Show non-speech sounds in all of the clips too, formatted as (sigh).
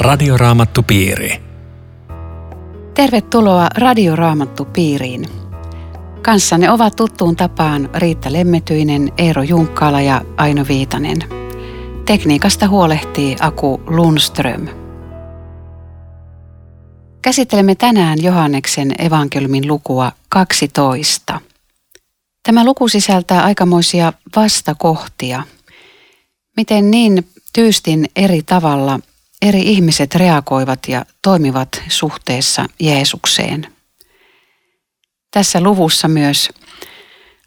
Radioraamattupiiri. Tervetuloa Radioraamattupiiriin. Kanssanne ovat tuttuun tapaan Riitta Lemmetyinen, Eero Junkkaala ja Aino Viitanen. Tekniikasta huolehtii Aku Lundström. Käsittelemme tänään Johanneksen evankeliumin lukua 12. Tämä luku sisältää aikamoisia vastakohtia. Miten niin tyystin eri tavalla eri ihmiset reagoivat ja toimivat suhteessa Jeesukseen. Tässä luvussa myös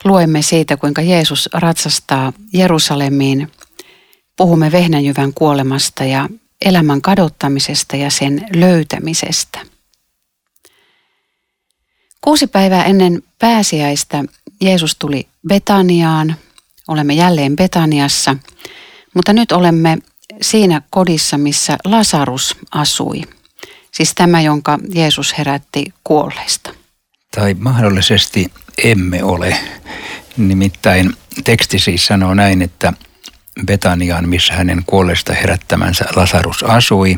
luemme siitä, kuinka Jeesus ratsastaa Jerusalemiin. Puhumme vehnäjyvän kuolemasta ja elämän kadottamisesta ja sen löytämisestä. Kuusi päivää ennen pääsiäistä Jeesus tuli Betaniaan. Olemme jälleen Betaniassa, mutta nyt olemme siinä kodissa, missä Lasarus asui. Siis tämä, jonka Jeesus herätti kuolleista. Tai mahdollisesti emme ole. Nimittäin teksti siis sanoo näin, että Betaniaan, missä hänen kuolleesta herättämänsä Lasarus asui,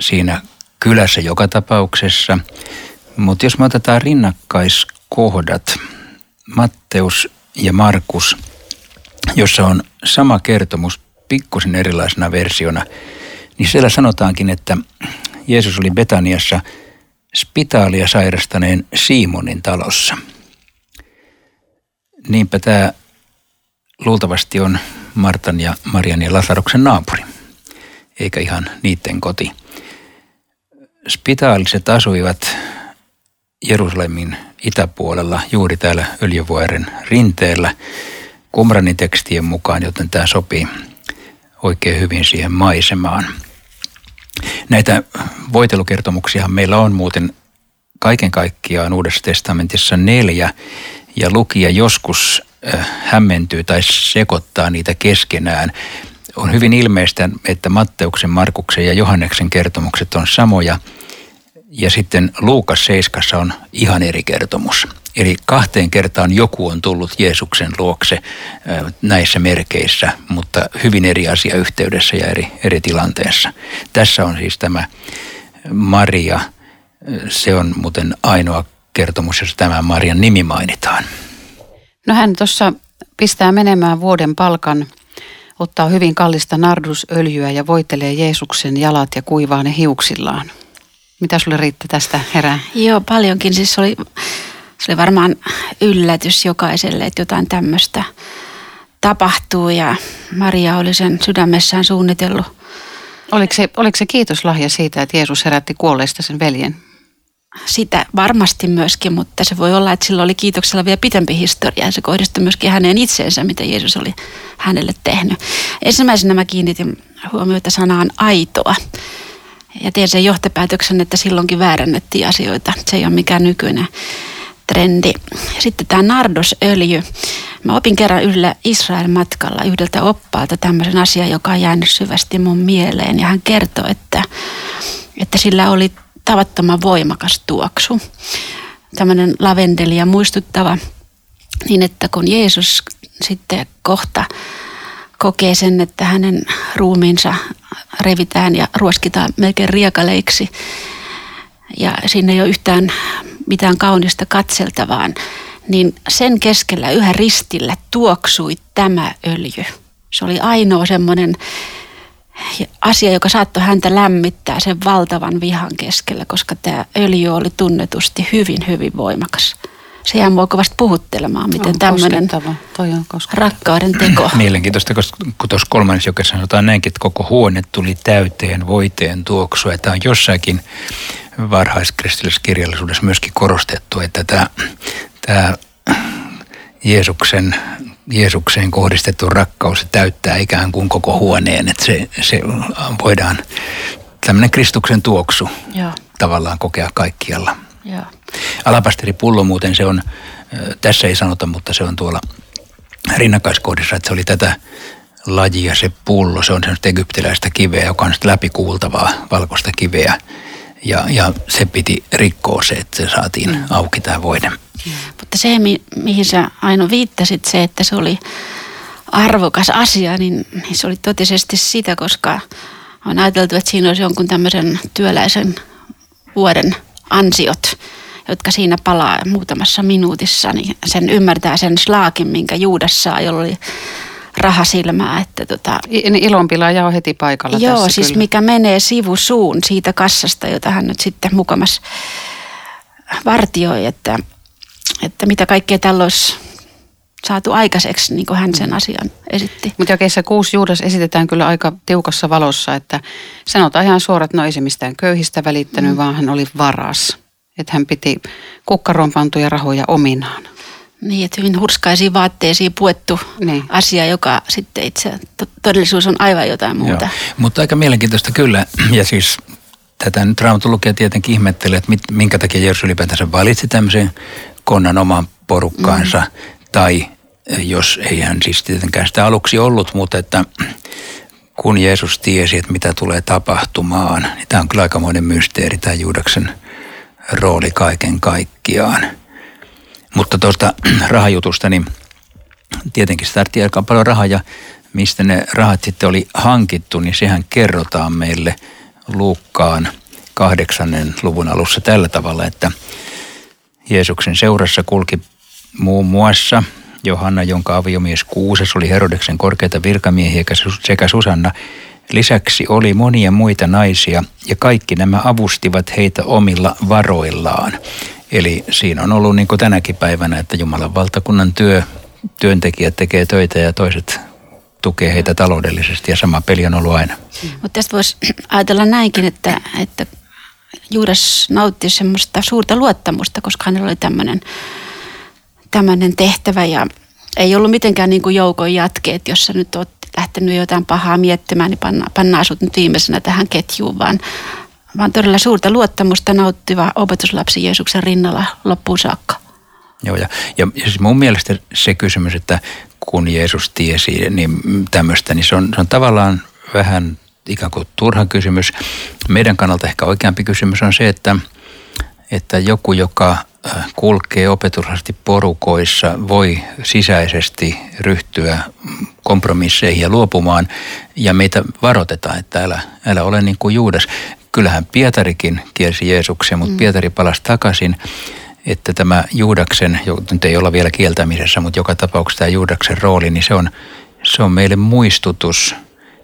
siinä kylässä joka tapauksessa. Mutta jos me otetaan rinnakkaiskohdat, Matteus ja Markus, jossa on sama kertomus pikkusen erilaisena versiona, niin siellä sanotaankin, että Jeesus oli Betaniassa spitaalia sairastaneen Simonin talossa. Niinpä tämä luultavasti on Martan ja Marian ja Lasaruksen naapuri, eikä ihan niiden koti. Spitaaliset asuivat Jerusalemin itäpuolella, juuri täällä Öljyvuoren rinteellä, Kumranin tekstien mukaan, joten tämä sopii oikein hyvin siihen maisemaan. Näitä voitelukertomuksia meillä on muuten kaiken kaikkiaan Uudessa testamentissa neljä, ja lukija joskus äh, hämmentyy tai sekoittaa niitä keskenään. On hyvin ilmeistä, että Matteuksen, Markuksen ja Johanneksen kertomukset on samoja, ja sitten Luukas 7 on ihan eri kertomus. Eli kahteen kertaan joku on tullut Jeesuksen luokse näissä merkeissä, mutta hyvin eri asia yhteydessä ja eri, eri tilanteessa. Tässä on siis tämä Maria, se on muuten ainoa kertomus, jossa tämä Marian nimi mainitaan. No hän tuossa pistää menemään vuoden palkan, ottaa hyvin kallista nardusöljyä ja voitelee Jeesuksen jalat ja kuivaa ne hiuksillaan. Mitä sulle riitti tästä herää? Joo, paljonkin. Siis oli se oli varmaan yllätys jokaiselle, että jotain tämmöistä tapahtuu ja Maria oli sen sydämessään suunnitellut. Oliko se, oliko se kiitoslahja siitä, että Jeesus herätti kuolleista sen veljen? Sitä varmasti myöskin, mutta se voi olla, että sillä oli kiitoksella vielä pitempi historia. Se kohdistui myöskin häneen itseensä, mitä Jeesus oli hänelle tehnyt. Ensimmäisenä mä kiinnitin huomiota sanaan aitoa. Ja teen sen johtopäätöksen, että silloinkin väärännettiin asioita. Se ei ole mikään nykyinen trendi. Sitten tämä nardosöljy. Mä opin kerran yhdellä Israel-matkalla yhdeltä oppaalta tämmöisen asian, joka on jäänyt syvästi mun mieleen. Ja hän kertoi, että, että sillä oli tavattoman voimakas tuoksu. Tämmöinen lavendelia muistuttava. Niin että kun Jeesus sitten kohta kokee sen, että hänen ruumiinsa revitään ja ruoskitaan melkein riekaleiksi, ja siinä ei ole yhtään mitään kaunista katseltavaa, niin sen keskellä yhä ristillä tuoksui tämä öljy. Se oli ainoa semmoinen asia, joka saattoi häntä lämmittää sen valtavan vihan keskellä, koska tämä öljy oli tunnetusti hyvin, hyvin voimakas. Se jää mua kovasti puhuttelemaan, miten tämmöinen rakkauden teko. (clears throat) Mielenkiintoista, koska kun tuossa kolmannessa jokessa sanotaan näinkin, että koko huone tuli täyteen voiteen tuoksua. Tämä on jossakin varhaiskristillisessä kirjallisuudessa myöskin korostettu, että tämä, tämä Jeesuksen, Jeesukseen kohdistettu rakkaus täyttää ikään kuin koko huoneen, että se, se voidaan tämmöinen Kristuksen tuoksu Joo. tavallaan kokea kaikkialla. Joo. Alapasteripullo muuten se on, tässä ei sanota, mutta se on tuolla rinnakkaiskohdissa, että se oli tätä lajia se pullo. Se on semmoista egyptiläistä kiveä, joka on läpikuultavaa valkoista kiveä ja, ja se piti rikkoa se, että se saatiin mm. auki tämä voide. Mm. Mutta se, mi- mihin sä Aino viittasit, se, että se oli arvokas asia, niin, niin se oli totisesti sitä, koska on ajateltu, että siinä olisi jonkun tämmöisen työläisen vuoden ansiot, jotka siinä palaa muutamassa minuutissa, niin sen ymmärtää sen slaakin, minkä Juudas saa, jolla oli rahasilmää. Että tota, Ilonpilaaja on heti paikalla Joo, tässä siis kyllä. mikä menee sivusuun siitä kassasta, jota hän nyt sitten mukamas vartioi, että, että mitä kaikkea tällä olisi saatu aikaiseksi, niin kuin hän sen asian esitti. Mutta jakeessa kuusi Juudas esitetään kyllä aika tiukassa valossa, että sanotaan ihan suoraan, että no ei se mistään köyhistä välittänyt, mm. vaan hän oli varas. Että hän piti kukkaroon pantuja rahoja ominaan. Niin, että hyvin hurskaisiin vaatteisiin puettu Niin. asia, joka sitten itse to- todellisuus on aivan jotain muuta. Joo. Mutta aika mielenkiintoista kyllä. (clears throat) Ja siis tätä nyt Raamatun lukija tietenkin ihmettelee, että mit, minkä takia Jeesus ylipäätänsä valitsi tämmöisen konnan oman porukkaansa. Mm. Tai eh, jos ei hän siis tietenkään sitä aluksi ollut, mutta että (clears throat) kun Jeesus tiesi, että mitä tulee tapahtumaan, niin tämä on kyllä aikamoinen mysteeri, tämä Juudaksen rooli kaiken kaikkiaan. Mutta tuosta (clears throat) rahajutusta, niin tietenkin se tarvittiin aika paljon rahaa ja mistä ne rahat sitten oli hankittu, niin sehän kerrotaan meille Luukkaan kahdeksannen luvun alussa tällä tavalla, että Jeesuksen seurassa kulki muun muassa Johanna, jonka aviomies Kuuses oli Herodeksen korkeita virkamiehiä sekä Susanna. Lisäksi oli monia muita naisia ja kaikki nämä avustivat heitä omilla varoillaan. Eli siinä on ollut niin kuin tänäkin päivänä, että Jumalan valtakunnan työ, työntekijät tekee töitä ja toiset tukee heitä taloudellisesti ja sama peli on ollut aina. Mutta tästä voisi ajatella näinkin, että, että Juudas nautti semmoista suurta luottamusta, koska hänellä oli tämmöinen tämmöinen tehtävä ja ei ollut mitenkään niin kuin joukon jatkeet, jos sä nyt oot lähtenyt jotain pahaa miettimään, niin panna, pannaan sut nyt viimeisenä tähän ketjuun, vaan, vaan todella suurta luottamusta nauttiva opetuslapsi Jeesuksen rinnalla loppuun saakka. Joo, ja, ja siis mun mielestä se kysymys, että kun Jeesus tiesi niin tämmöistä, niin se on, se on tavallaan vähän ikään kuin turha kysymys. Meidän kannalta ehkä oikeampi kysymys on se, että, että joku, joka kulkee opetuslasti porukoissa, voi sisäisesti ryhtyä kompromisseihin ja luopumaan. Ja meitä varoitetaan, että älä, älä ole niin kuin Juudas. Kyllähän Pietarikin kielsi Jeesuksen, mutta mm. Pietari palasi takaisin että tämä Juudaksen, nyt ei olla vielä kieltämisessä, mutta joka tapauksessa tämä Juudaksen rooli, niin se on, se on meille muistutus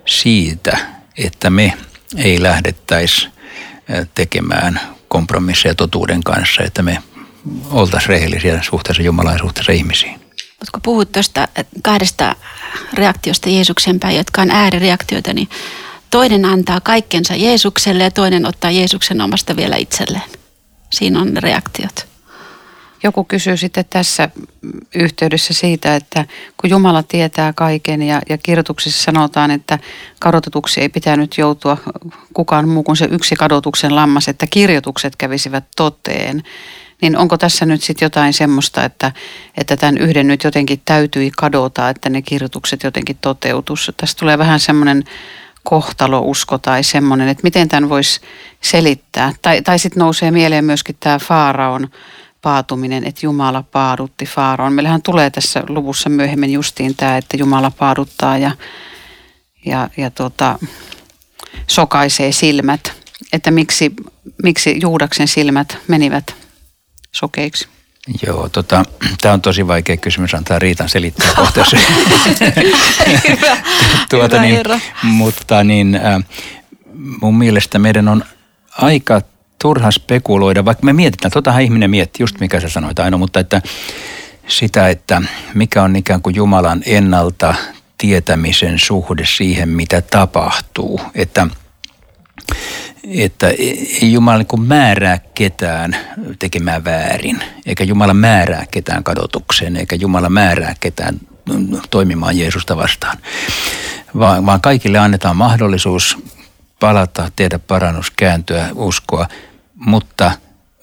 siitä, että me ei lähdettäisi tekemään kompromisseja totuuden kanssa, että me oltaisiin rehellisiä suhteessa Jumalaan ja suhteessa ihmisiin. Mutta kun puhut tuosta kahdesta reaktiosta Jeesuksen päin, jotka on äärireaktioita, niin toinen antaa kaikkensa Jeesukselle ja toinen ottaa Jeesuksen omasta vielä itselleen. Siinä on reaktiot. Joku kysyy sitten tässä yhteydessä siitä, että kun Jumala tietää kaiken ja, ja kirjoituksissa sanotaan, että kadotetuksi ei pitänyt joutua kukaan muu kuin se yksi kadotuksen lammas, että kirjoitukset kävisivät toteen, niin onko tässä nyt sitten jotain semmoista, että, että tämän yhden nyt jotenkin täytyi kadota, että ne kirjoitukset jotenkin toteutus. Tässä tulee vähän semmoinen kohtalousko tai semmoinen, että miten tämän voisi selittää. Tai, tai sitten nousee mieleen myöskin tämä Faaraon paatuminen, että Jumala paadutti Faaroon. Meillähän tulee tässä luvussa myöhemmin justiin tämä, että Jumala paaduttaa ja, ja, ja tota, sokaisee silmät. Että miksi, miksi Juudaksen silmät menivät sokeiksi? Joo, tota, (clears throat) tämä on tosi vaikea kysymys antaa Riitan selittää kohta. hyvä, (laughs) tuota, hyvä niin, herra. Mutta niin, äh, mun mielestä meidän on aika turha spekuloida, vaikka me mietitään, totahan ihminen miettii, just mikä sä sanoit Aino, mutta että sitä, että mikä on ikään kuin Jumalan ennalta tietämisen suhde siihen, mitä tapahtuu. Että, että ei Jumala niin määrää ketään tekemään väärin, eikä Jumala määrää ketään kadotukseen, eikä Jumala määrää ketään toimimaan Jeesusta vastaan, vaan, vaan kaikille annetaan mahdollisuus palata, tehdä parannus, kääntyä, uskoa, mutta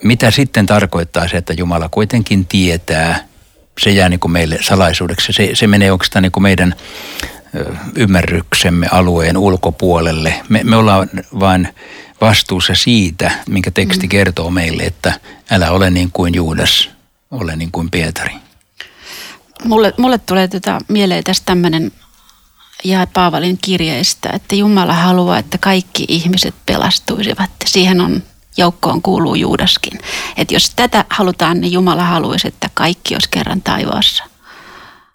mitä sitten tarkoittaa se, että Jumala kuitenkin tietää, se jää niin kuin meille salaisuudeksi. Se, se menee oikeastaan niin kuin meidän ymmärryksemme alueen ulkopuolelle. Me, me ollaan vain vastuussa siitä, minkä teksti kertoo meille, että älä ole niin kuin Juudas, ole niin kuin Pietari. Mulle, mulle tulee tota mieleen tästä tämmöinen ja Paavalin kirjeistä, että Jumala haluaa, että kaikki ihmiset pelastuisivat. Siihen on joukkoon kuuluu Juudaskin. Että jos tätä halutaan, niin Jumala haluaisi, että kaikki olisi kerran taivaassa.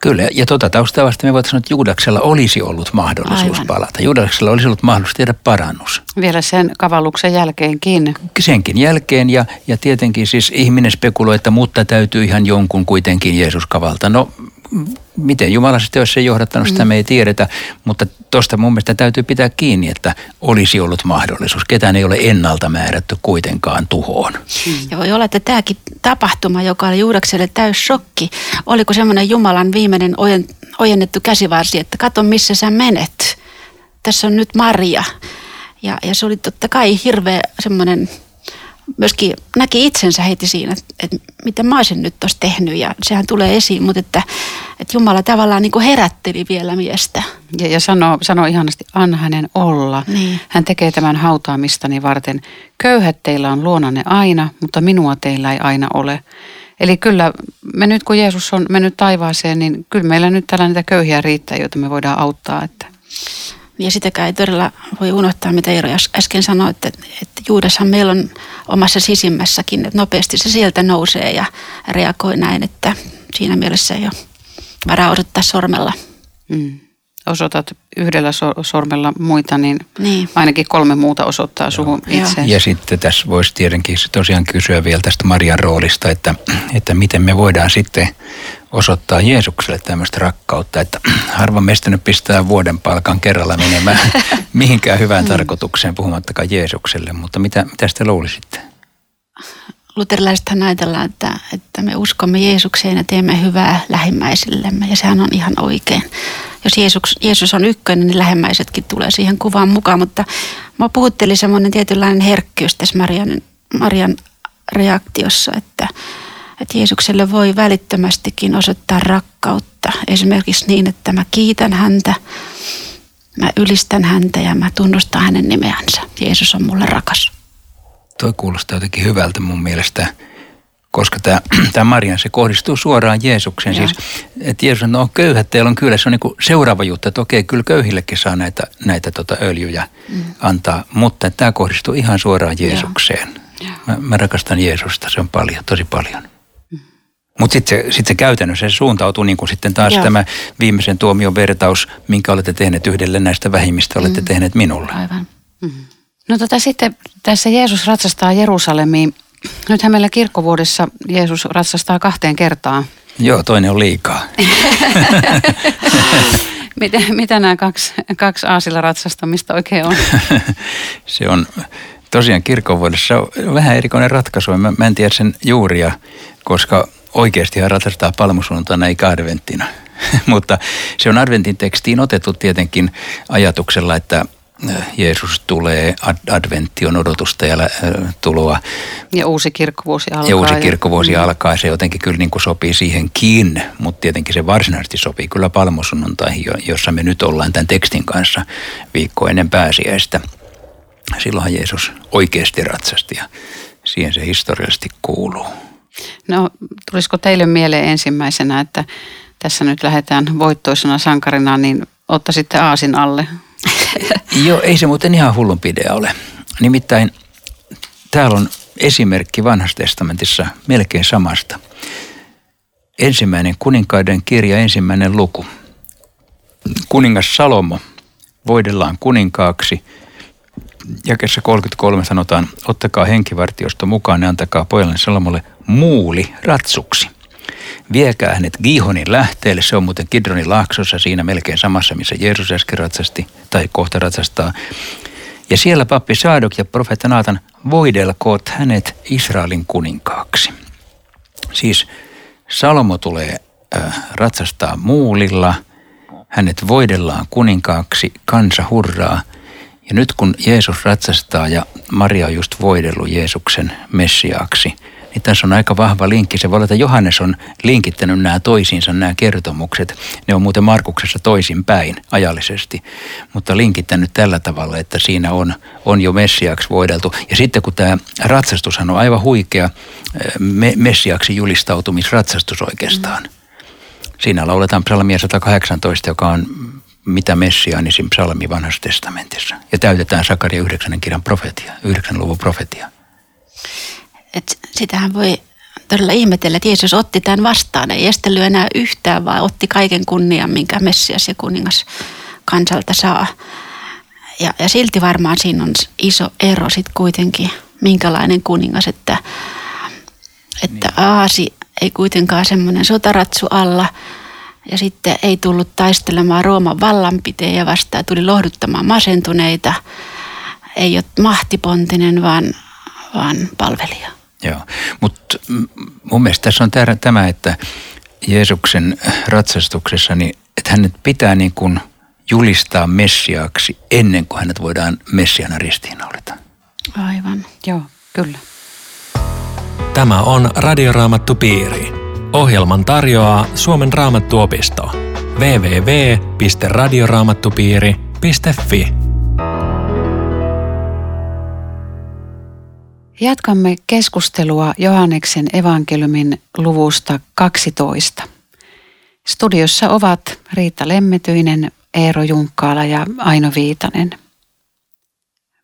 Kyllä, ja tuota taustaa vasta me voitaisiin sanoa, että Juudaksella olisi ollut mahdollisuus Aivan. palata. Juudaksella olisi ollut mahdollisuus tehdä parannus. Vielä sen kavalluksen jälkeenkin. Senkin jälkeen, ja, ja tietenkin siis ihminen spekuloi, että mutta täytyy ihan jonkun kuitenkin Jeesus kavalta. No miten Jumala sitten olisi se johdattanut, sitä me ei tiedetä, mutta tuosta mun mielestä täytyy pitää kiinni, että olisi ollut mahdollisuus. Ketään ei ole ennalta määrätty kuitenkaan tuhoon. Ja voi olla, että tämäkin tapahtuma, joka oli Juudakselle täys shokki, oliko semmoinen Jumalan viimeinen ojennettu käsivarsi, että kato missä sä menet. Tässä on nyt Maria. Ja, ja se oli totta kai hirveä semmoinen myöskin näki itsensä heti siinä, että, että miten mä olisin nyt tuossa tehnyt ja sehän tulee esiin, mutta että, että Jumala tavallaan niin kuin herätteli vielä miestä. Ja, ja sanoo, sanoo ihanasti, anna hänen olla. Niin. Hän tekee tämän hautaamistani varten. Köyhät teillä on luonanne aina, mutta minua teillä ei aina ole. Eli kyllä me nyt kun Jeesus on mennyt taivaaseen, niin kyllä meillä nyt täällä niitä köyhiä riittää, joita me voidaan auttaa. Että ja sitäkään ei todella voi unohtaa, mitä Eero äsken sanoi, että, että Juudashan meillä on omassa sisimmässäkin, että nopeasti se sieltä nousee ja reagoi näin, että siinä mielessä ei ole varaa osoittaa sormella. Mm. Osoitat yhdellä sormella muita, niin, niin. ainakin kolme muuta osoittaa suhun itse. Ja sitten tässä voisi tietenkin tosiaan kysyä vielä tästä Marian roolista, että, että miten me voidaan sitten osoittaa Jeesukselle tämmöistä rakkautta, että harva meistä nyt pistää vuoden palkan kerralla menemään (laughs) mihinkään hyvään mm. tarkoitukseen, puhumattakaan Jeesukselle, mutta mitä, mitä te luulisitte? Luterilaisethan ajatellaan, että, että me uskomme Jeesukseen ja teemme hyvää lähimmäisillemme ja sehän on ihan oikein. Jos Jeesus, Jeesus on ykkönen, niin lähimmäisetkin tulee siihen kuvaan mukaan, mutta mä puhutteli semmoinen tietynlainen herkkyys tässä Marian, Marian reaktiossa, että, että Jeesukselle voi välittömästikin osoittaa rakkautta. Esimerkiksi niin, että mä kiitän häntä, mä ylistän häntä ja mä tunnustan hänen nimeänsä. Jeesus on mulle rakas. Toi kuulostaa jotenkin hyvältä mun mielestä, koska tämä, (clears throat) tämä Marian, se kohdistuu suoraan Jeesukseen. Siis, että Jeesus on, no köyhät teillä on kyllä, se on niin seuraava juttu, että okei, kyllä köyhillekin saa näitä, näitä tota öljyjä mm. antaa, mutta tämä kohdistuu ihan suoraan Jeesukseen. Mä, mä rakastan Jeesusta, se on paljon, tosi paljon. Mutta sitten se, sit se käytännössä se suuntautuu niin kuin sitten taas Joo. tämä viimeisen tuomion vertaus, minkä olette tehneet yhdelle näistä vähimmistä, olette mm. tehneet minulle. Aivan. Mm. No tota sitten tässä Jeesus ratsastaa Jerusalemiin. Nythän meillä kirkkovuodessa Jeesus ratsastaa kahteen kertaan. Joo, toinen on liikaa. (laughs) mitä, mitä nämä kaksi, kaksi aasilla ratsastamista oikein on? (laughs) se on tosiaan kirkkovuodessa vähän erikoinen ratkaisu. Mä, mä en tiedä sen juuria, koska oikeasti hän ratsastaa palmusunnuntaina eikä adventtina. (laughs) Mutta se on adventin tekstiin otettu tietenkin ajatuksella, että Jeesus tulee, adventti on odotusta ja tuloa. Ja uusi kirkkovuosi alkaa. Ja uusi kirkkovuosi ja... alkaa. Se jotenkin kyllä niin kuin sopii siihenkin, mutta tietenkin se varsinaisesti sopii kyllä palmusunnuntaihin, jossa me nyt ollaan tämän tekstin kanssa viikko ennen pääsiäistä. Silloinhan Jeesus oikeasti ratsasti ja siihen se historiallisesti kuuluu. No tulisiko teille mieleen ensimmäisenä, että tässä nyt lähdetään voittoisena sankarina, niin ottaisitte aasin alle? (laughs) Joo, ei se muuten ihan hullun idea ole. Nimittäin täällä on esimerkki vanhassa testamentissa melkein samasta. Ensimmäinen kuninkaiden kirja, ensimmäinen luku. Kuningas Salomo voidellaan kuninkaaksi – jakessa 33 sanotaan, ottakaa henkivartiosto mukaan ja antakaa pojalle Salomolle muuli ratsuksi. Viekää hänet Gihonin lähteelle, se on muuten Kidronin laaksossa, siinä melkein samassa, missä Jeesus äsken ratsasti, tai kohta ratsastaa. Ja siellä pappi Saadok ja profeetta Naatan voidelkoot hänet Israelin kuninkaaksi. Siis Salomo tulee äh, ratsastaa muulilla, hänet voidellaan kuninkaaksi, kansa hurraa – ja nyt kun Jeesus ratsastaa ja Maria on just voidellut Jeesuksen messiaaksi, niin tässä on aika vahva linkki. Se voi olla, että Johannes on linkittänyt nämä toisiinsa, nämä kertomukset. Ne on muuten Markuksessa toisinpäin ajallisesti, mutta linkittänyt tällä tavalla, että siinä on, on jo messiaaksi voideltu. Ja sitten kun tämä ratsastushan on aivan huikea eh, me, messiaaksi julistautumisratsastus oikeastaan. Siinä lauletaan psalmia 118, joka on mitä messiaanisin psalmi vanhassa testamentissa. Ja täytetään Sakaria 9 kirjan profetia, 9 luvun profetia. Et sitähän voi todella ihmetellä, että Jeesus otti tämän vastaan. Ei estellyt enää yhtään, vaan otti kaiken kunnian, minkä Messias ja kuningas kansalta saa. Ja, ja silti varmaan siinä on iso ero sitten kuitenkin, minkälainen kuningas, että, että niin. Aasi ei kuitenkaan semmoinen sotaratsu alla ja sitten ei tullut taistelemaan Rooman vallanpiteen vastaan, tuli lohduttamaan masentuneita. Ei ole mahtipontinen, vaan, vaan palvelija. Joo, mutta mun mielestä tässä on tämä, että Jeesuksen ratsastuksessa, niin, että hänet pitää niin kuin julistaa messiaaksi ennen kuin hänet voidaan messiana ristiinnaulita. Aivan. Joo, kyllä. Tämä on Radioraamattu Piiri. Ohjelman tarjoaa Suomen raamattuopisto. www.radioraamattupiiri.fi Jatkamme keskustelua Johanneksen evankeliumin luvusta 12. Studiossa ovat Riitta Lemmetyinen, Eero Junkkaala ja Aino Viitanen.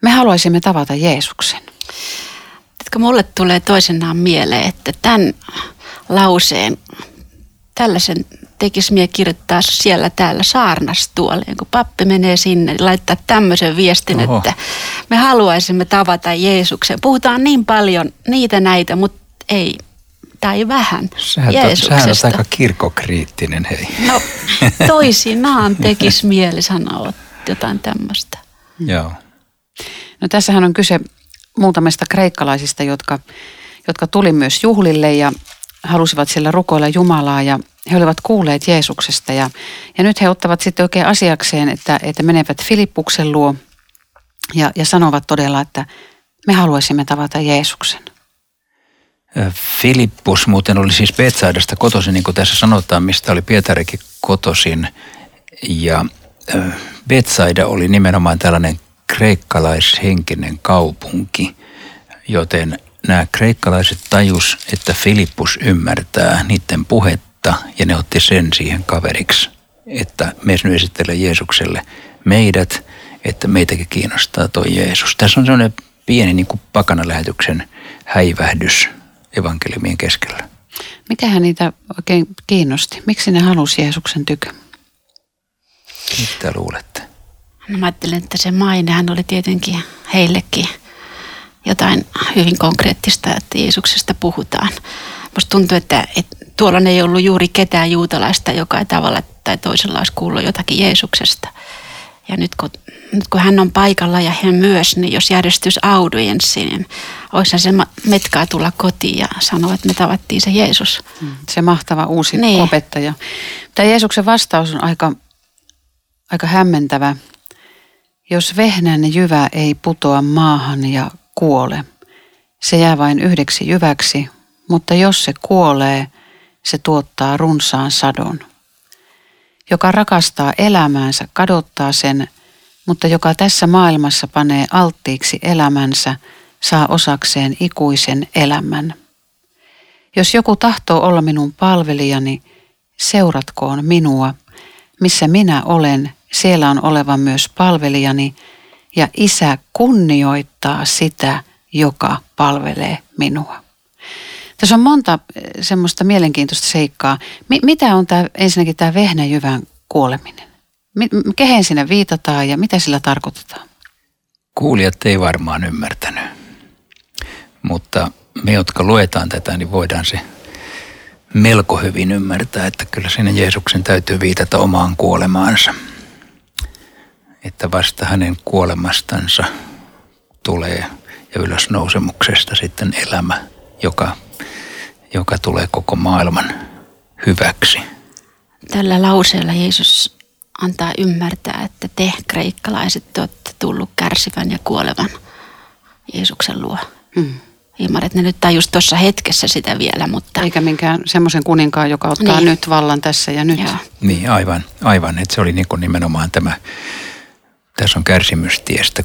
Me haluaisimme tavata Jeesuksen. Tiedätkö, mulle tulee toisenaan mieleen, että tämän lauseen, tällaisen tekisi mie kirjoittaa siellä täällä saarnastuoleen, kun pappi menee sinne, niin laittaa tämmöisen viestin, Oho. että me haluaisimme tavata Jeesuksen. Puhutaan niin paljon niitä näitä, mutta ei tai vähän sähän Jeesuksesta. Sähän on aika kirkokriittinen, hei. No (laughs) toisinaan tekisi mieli sanoa jotain tämmöistä. Joo. No tässähän on kyse muutamista kreikkalaisista, jotka, jotka tuli myös juhlille ja halusivat siellä rukoilla Jumalaa ja he olivat kuulleet Jeesuksesta ja, ja nyt he ottavat sitten oikein asiakseen, että, että menevät Filippuksen luo ja, ja sanovat todella, että me haluaisimme tavata Jeesuksen. Filippus muuten oli siis Betsaidasta kotoisin, niin kuin tässä sanotaan, mistä oli Pietarikin kotoisin. Ja Betsaida oli nimenomaan tällainen kreikkalaishenkinen kaupunki, joten nämä kreikkalaiset tajus, että Filippus ymmärtää niiden puhetta ja ne otti sen siihen kaveriksi, että me nyt esittelee Jeesukselle meidät, että meitäkin kiinnostaa tuo Jeesus. Tässä on sellainen pieni niin kuin pakanalähetyksen häivähdys evankeliumien keskellä. Mitähän niitä oikein kiinnosti? Miksi ne halusi Jeesuksen tykö? Mitä luulette? No mä ajattelen, että se mainehan oli tietenkin heillekin jotain hyvin konkreettista, että Jeesuksesta puhutaan. Musta tuntuu, että, että tuolla ei ollut juuri ketään juutalaista, joka ei tavalla tai toisella olisi kuullut jotakin Jeesuksesta. Ja nyt kun, nyt kun hän on paikalla ja hän myös, niin jos järjestys audienssi, niin olisi se metkaa tulla kotiin ja sanoa, että me tavattiin se Jeesus. Mm, se mahtava uusi niin. opettaja. Tämä Jeesuksen vastaus on aika, aika hämmentävä. Jos vehnän jyvä ei putoa maahan ja kuole, se jää vain yhdeksi jyväksi, mutta jos se kuolee, se tuottaa runsaan sadon. Joka rakastaa elämäänsä, kadottaa sen, mutta joka tässä maailmassa panee alttiiksi elämänsä, saa osakseen ikuisen elämän. Jos joku tahtoo olla minun palvelijani, seuratkoon minua. Missä minä olen, siellä on oleva myös palvelijani, ja isä kunnioittaa sitä, joka palvelee minua. Tässä on monta eh, semmoista mielenkiintoista seikkaa. M- mitä on tämä, ensinnäkin tämä vehnäjyvän kuoleminen? M- kehen sinne viitataan ja mitä sillä tarkoitetaan? Kuulijat ei varmaan ymmärtänyt, mutta me, jotka luetaan tätä, niin voidaan se melko hyvin ymmärtää, että kyllä siinä Jeesuksen täytyy viitata omaan kuolemaansa. Että vasta hänen kuolemastansa tulee ja ylösnousemuksesta sitten elämä, joka joka tulee koko maailman hyväksi. Tällä lauseella Jeesus antaa ymmärtää, että te kreikkalaiset te olette tullut kärsivän ja kuolevan Jeesuksen luo. Hmm. Ilman, että ne nyt tajus tuossa hetkessä sitä vielä, mutta... Eikä minkään semmoisen kuninkaan, joka ottaa niin. nyt vallan tässä ja nyt. Joo. Niin, aivan, aivan. Että se oli niin kuin nimenomaan tämä, tässä on kärsimystiestä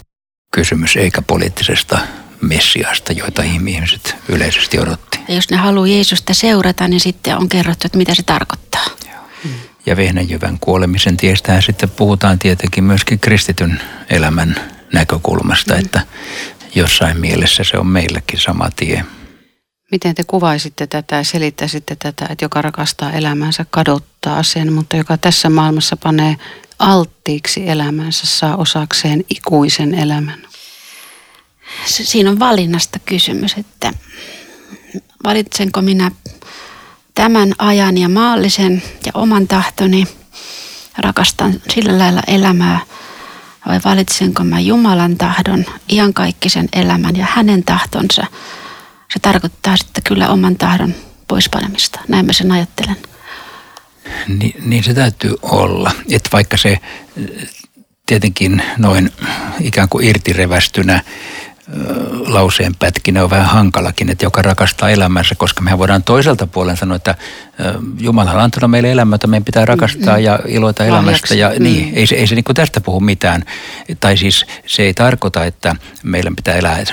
kysymys, eikä poliittisesta Messiasta, joita ihmiset yleisesti odotti. Ja jos ne haluaa Jeesusta seurata, niin sitten on kerrottu, että mitä se tarkoittaa. Ja vehnäjyvän kuolemisen tiestähän sitten puhutaan tietenkin myöskin kristityn elämän näkökulmasta, mm. että jossain mielessä se on meilläkin sama tie. Miten te kuvaisitte tätä ja selittäisitte tätä, että joka rakastaa elämänsä kadottaa sen, mutta joka tässä maailmassa panee alttiiksi elämänsä, saa osakseen ikuisen elämän? Siinä on valinnasta kysymys, että valitsenko minä tämän ajan ja maallisen ja oman tahtoni, rakastan sillä lailla elämää, vai valitsenko mä Jumalan tahdon, iankaikkisen elämän ja hänen tahtonsa. Se tarkoittaa sitten kyllä oman tahdon poispanemista. Näin mä sen ajattelen. Niin, niin se täytyy olla. Että vaikka se tietenkin noin ikään kuin irtirevästynä lauseen pätkinä on vähän hankalakin, että joka rakastaa elämänsä, koska mehän voidaan toiselta puolen sanoa, että Jumala on antanut meille elämää, että meidän pitää rakastaa mm, ja iloita elämästä. Ja mm. niin, ei se, ei se niin tästä puhu mitään. Tai siis se ei tarkoita, että meidän pitää elää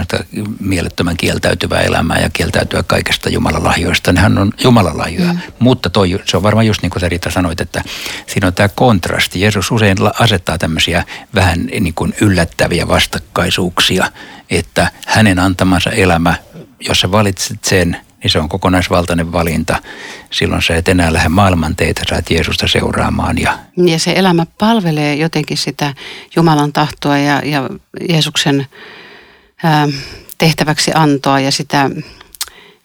mielettömän kieltäytyvää elämää ja kieltäytyä kaikesta Jumalan lahjoista. Nehän on Jumalan lahjoja. Mm. Mutta toi, se on varmaan just niin kuin sä Rita sanoit, että siinä on tämä kontrasti. Jeesus usein asettaa tämmöisiä vähän niin kuin yllättäviä vastakkaisuuksia, että hänen antamansa elämä, jos sä valitset sen – niin se on kokonaisvaltainen valinta. Silloin sä et enää lähde maailman teitä, sä et Jeesusta seuraamaan. Ja, ja se elämä palvelee jotenkin sitä Jumalan tahtoa ja, ja Jeesuksen ää, tehtäväksi antoa ja sitä,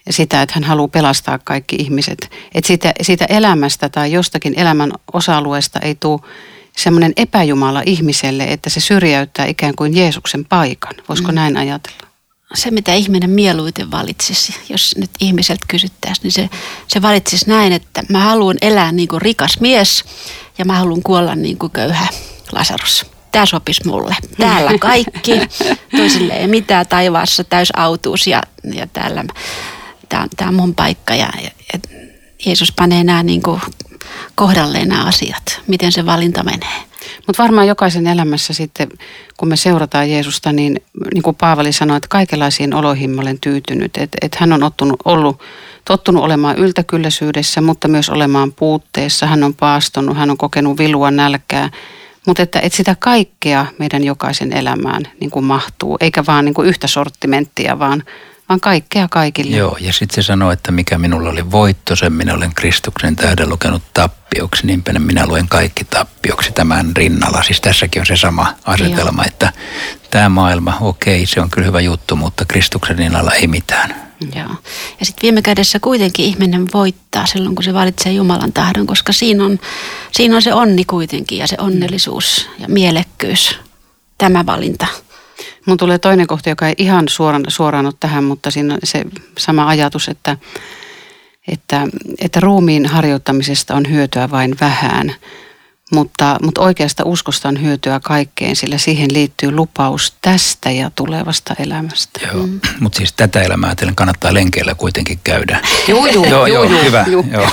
sitä, että hän haluaa pelastaa kaikki ihmiset. Että siitä, siitä elämästä tai jostakin elämän osa-alueesta ei tule semmoinen epäjumala ihmiselle, että se syrjäyttää ikään kuin Jeesuksen paikan. Voisiko mm. näin ajatella? Se, mitä ihminen mieluiten valitsisi, jos nyt ihmiseltä kysyttäisiin, niin se, se valitsisi näin, että mä haluan elää niin kuin rikas mies ja mä haluan kuolla niin kuin köyhä Lasarus. Tämä sopisi mulle. Täällä kaikki, toisille ei mitään taivaassa, täys autuus ja, ja täällä tämä on, on mun paikka ja, ja, ja Jeesus panee nämä niin kuin kohdalleen nämä asiat, miten se valinta menee. Mutta varmaan jokaisen elämässä sitten, kun me seurataan Jeesusta, niin niin kuin Paavali sanoi, että kaikenlaisiin oloihin mä olen tyytynyt. Että et hän on ottunut, ollut, tottunut olemaan yltäkylläisyydessä, mutta myös olemaan puutteessa. Hän on paastonut, hän on kokenut vilua, nälkää. Mutta että, että sitä kaikkea meidän jokaisen elämään niin kuin mahtuu, eikä vaan niin kuin yhtä sortimenttia, vaan, vaan kaikkea kaikille. Joo, ja sitten se sanoo, että mikä minulla oli voitto, sen minä olen Kristuksen tähden lukenut tappioksi, niinpä minä luen kaikki tappioksi tämän rinnalla. Siis tässäkin on se sama asetelma, Joo. että tämä maailma, okei, se on kyllä hyvä juttu, mutta Kristuksen rinnalla ei mitään. Joo. Ja sitten viime kädessä kuitenkin ihminen voittaa silloin, kun se valitsee Jumalan tahdon, koska siinä on, siinä on se onni kuitenkin ja se onnellisuus ja mielekkyys, tämä valinta. Mun tulee toinen kohta, joka ei ihan suoraan, suoraan ole tähän, mutta siinä on se sama ajatus, että, että, että ruumiin harjoittamisesta on hyötyä vain vähän, mutta, mutta oikeasta uskosta on hyötyä kaikkeen, sillä siihen liittyy lupaus tästä ja tulevasta elämästä. Joo, mm. mutta siis tätä elämää ajatellen kannattaa lenkeillä kuitenkin käydä. Joo, joo, joo, joo, joo hyvä. Joo. joo.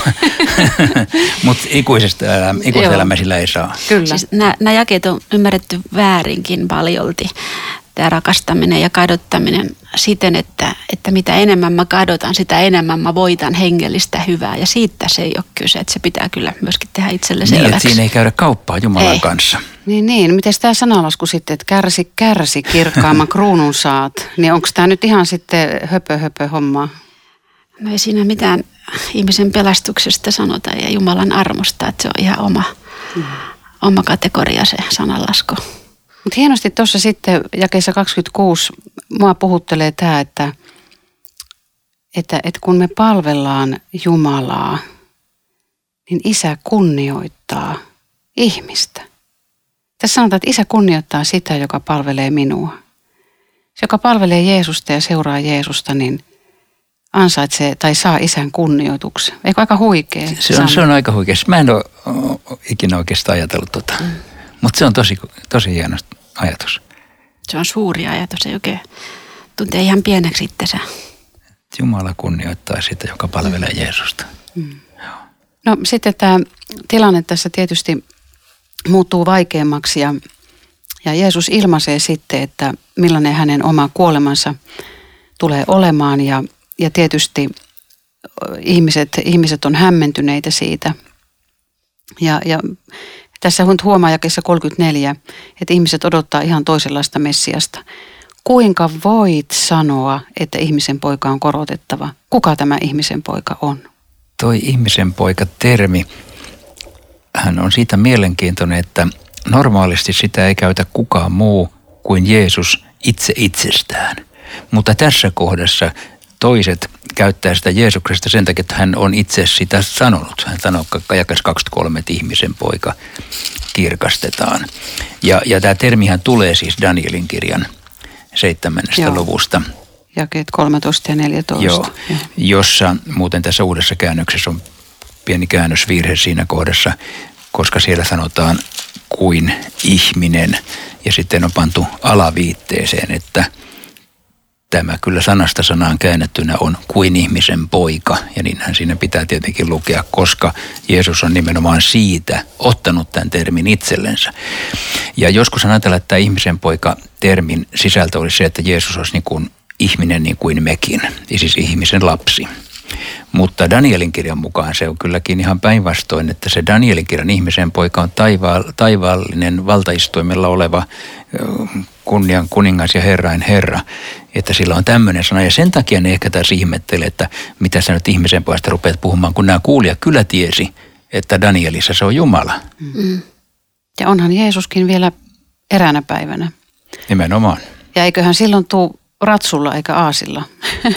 (laughs) mutta ikuisesta ikuisesta elämä sillä ei saa. Kyllä. Siis nämä jakeet on ymmärretty väärinkin paljolti tämä rakastaminen ja kadottaminen siten, että, että mitä enemmän mä kadotan, sitä enemmän mä voitan hengellistä hyvää. Ja siitä se ei ole kyse, että se pitää kyllä myöskin tehdä itselle selväksi. Niin, että siinä ei käydä kauppaa Jumalan ei. kanssa. Niin, niin. Miten tämä sanalasku sitten, että kärsi, kärsi, kirkkaamman kruunun saat, niin onko tämä nyt ihan sitten höpö, höpö hommaa? No ei siinä mitään ihmisen pelastuksesta sanota ja Jumalan armosta, että se on ihan oma, mm. oma kategoria se sananlasku. Mutta hienosti tuossa sitten jakeessa 26 mua puhuttelee tämä, että, että, että kun me palvellaan Jumalaa, niin isä kunnioittaa ihmistä. Tässä sanotaan, että isä kunnioittaa sitä, joka palvelee minua. Se, joka palvelee Jeesusta ja seuraa Jeesusta, niin ansaitsee tai saa isän kunnioituksen. Eikö aika huikea? Se on, se on aika huikea. Mä en ole ikinä oikeastaan ajatellut tota. Mm. Mutta se on tosi, tosi hieno ajatus. Se on suuri ajatus, ei oikein tuntee ihan pieneksi itsensä. Jumala kunnioittaa sitä, joka palvelee mm. Jeesusta. Mm. No sitten tämä tilanne tässä tietysti muuttuu vaikeammaksi ja, ja Jeesus ilmaisee sitten, että millainen hänen oma kuolemansa tulee olemaan ja, ja tietysti ihmiset, ihmiset on hämmentyneitä siitä – Ja, ja tässä huomaa jakessa 34, että ihmiset odottaa ihan toisenlaista Messiasta. Kuinka voit sanoa, että ihmisen poika on korotettava? Kuka tämä ihmisen poika on? Toi ihmisen poika termi, hän on siitä mielenkiintoinen, että normaalisti sitä ei käytä kukaan muu kuin Jeesus itse itsestään. Mutta tässä kohdassa toiset käyttää sitä Jeesuksesta sen takia, että hän on itse sitä sanonut. Hän sanoo jakas 23, että ihmisen poika kirkastetaan. Ja, ja tämä termihän tulee siis Danielin kirjan seitsemännestä Joo. luvusta. Jakeet 13 ja 14. Joo, jossa muuten tässä uudessa käännöksessä on pieni käännösvirhe siinä kohdassa, koska siellä sanotaan kuin ihminen ja sitten on pantu alaviitteeseen, että – tämä kyllä sanasta sanaan käännettynä on kuin ihmisen poika. Ja niinhän siinä pitää tietenkin lukea, koska Jeesus on nimenomaan siitä ottanut tämän termin itsellensä. Ja joskus ajatellaan, että tämä ihmisen poika termin sisältö olisi se, että Jeesus olisi niin kuin ihminen niin kuin mekin, siis ihmisen lapsi. Mutta Danielin kirjan mukaan se on kylläkin ihan päinvastoin, että se Danielin kirjan ihmisen poika on taiva- taivaallinen valtaistuimella oleva kunnian kuningas ja herrain herra, että sillä on tämmöinen sana. Ja sen takia ne ehkä tässä ihmettelee, että mitä sä nyt ihmisen puolesta rupeat puhumaan, kun nämä kuulijat kyllä tiesi, että Danielissa se on Jumala. Mm. Ja onhan Jeesuskin vielä eräänä päivänä. Nimenomaan. Ja eiköhän silloin tuu ratsulla eikä aasilla.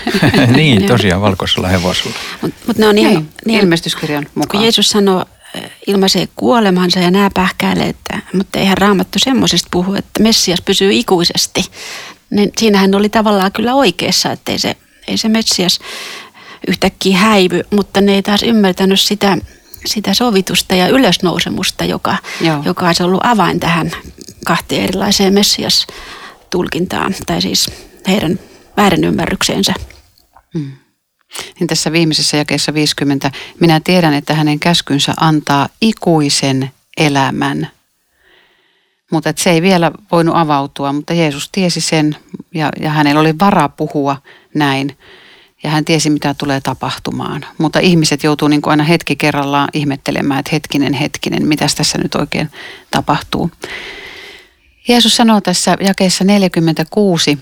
(laughs) niin, (laughs) tosiaan valkoisella hevosella. Mutta mut ne on ihan, niin, ilmestyskirjan mukaan. Kun Jeesus sanoo, ilmaisee kuolemansa ja nämä pähkäilee, että, mutta eihän raamattu semmoisesta puhu, että Messias pysyy ikuisesti. Niin siinähän oli tavallaan kyllä oikeassa, että ei se, ei se Messias yhtäkkiä häivy, mutta ne ei taas ymmärtänyt sitä, sitä sovitusta ja ylösnousemusta, joka, joka olisi ollut avain tähän kahteen erilaiseen Messias-tulkintaan, tai siis heidän väärinymmärrykseensä. Hmm. Niin tässä viimeisessä jakeessa 50, minä tiedän, että hänen käskynsä antaa ikuisen elämän. Mutta se ei vielä voinut avautua, mutta Jeesus tiesi sen ja, ja hänellä oli vara puhua näin. Ja hän tiesi, mitä tulee tapahtumaan. Mutta ihmiset joutuu niin kuin aina hetki kerrallaan ihmettelemään, että hetkinen, hetkinen, mitä tässä nyt oikein tapahtuu. Jeesus sanoo tässä jakeessa 46,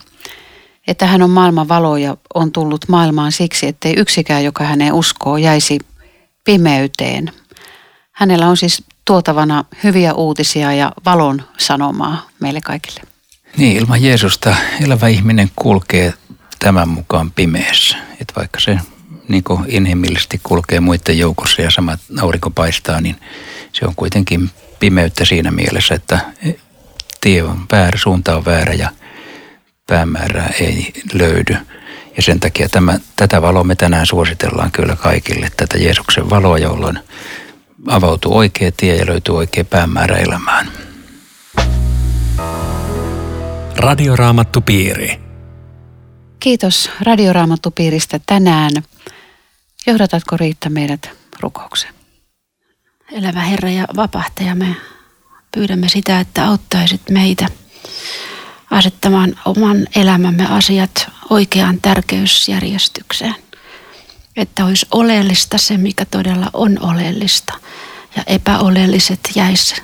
että hän on maailman valo ja on tullut maailmaan siksi, ettei yksikään, joka häneen uskoo, jäisi pimeyteen. Hänellä on siis tuotavana hyviä uutisia ja valon sanomaa meille kaikille. Niin, ilman Jeesusta elävä ihminen kulkee tämän mukaan pimeässä. Että vaikka se niin inhimillisesti kulkee muiden joukossa ja sama aurinko paistaa, niin se on kuitenkin pimeyttä siinä mielessä, että tie on väärä, suunta on väärä ja päämäärää ei löydy. Ja sen takia tämä, tätä valoa me tänään suositellaan kyllä kaikille, tätä Jeesuksen valoa, jolloin avautuu oikea tie ja löytyy oikea päämäärä elämään. Radioraamattupiiri. Kiitos Radioraamattupiiristä tänään. Johdatatko Riitta meidät rukoukseen? Elävä Herra ja vapahtaja, me pyydämme sitä, että auttaisit meitä – asettamaan oman elämämme asiat oikeaan tärkeysjärjestykseen. Että olisi oleellista se, mikä todella on oleellista ja epäoleelliset jäisi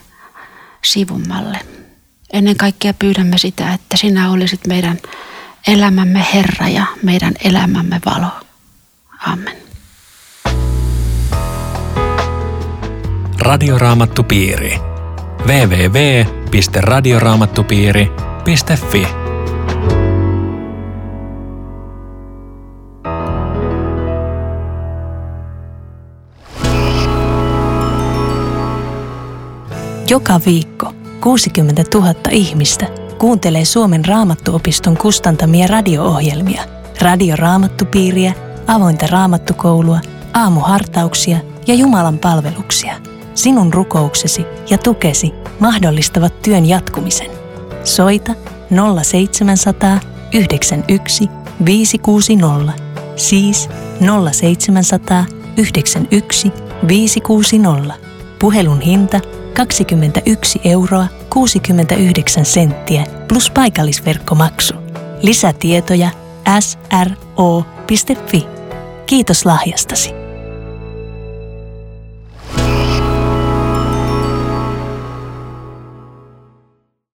sivummalle. Ennen kaikkea pyydämme sitä, että sinä olisit meidän elämämme Herra ja meidän elämämme valo. Amen. Radioraamattupiiri. www.radioraamattupiiri.com yle.fi. Joka viikko 60 000 ihmistä kuuntelee Suomen raamattuopiston kustantamia radio-ohjelmia, radioraamattupiiriä, avointa raamattukoulua, aamuhartauksia ja Jumalan palveluksia. Sinun rukouksesi ja tukesi mahdollistavat työn jatkumisen. Soita 0700 91 560, siis 0700 91 560. Puhelun hinta 21 euroa 69 senttiä plus paikallisverkkomaksu. Lisätietoja sro.fi. Kiitos lahjastasi.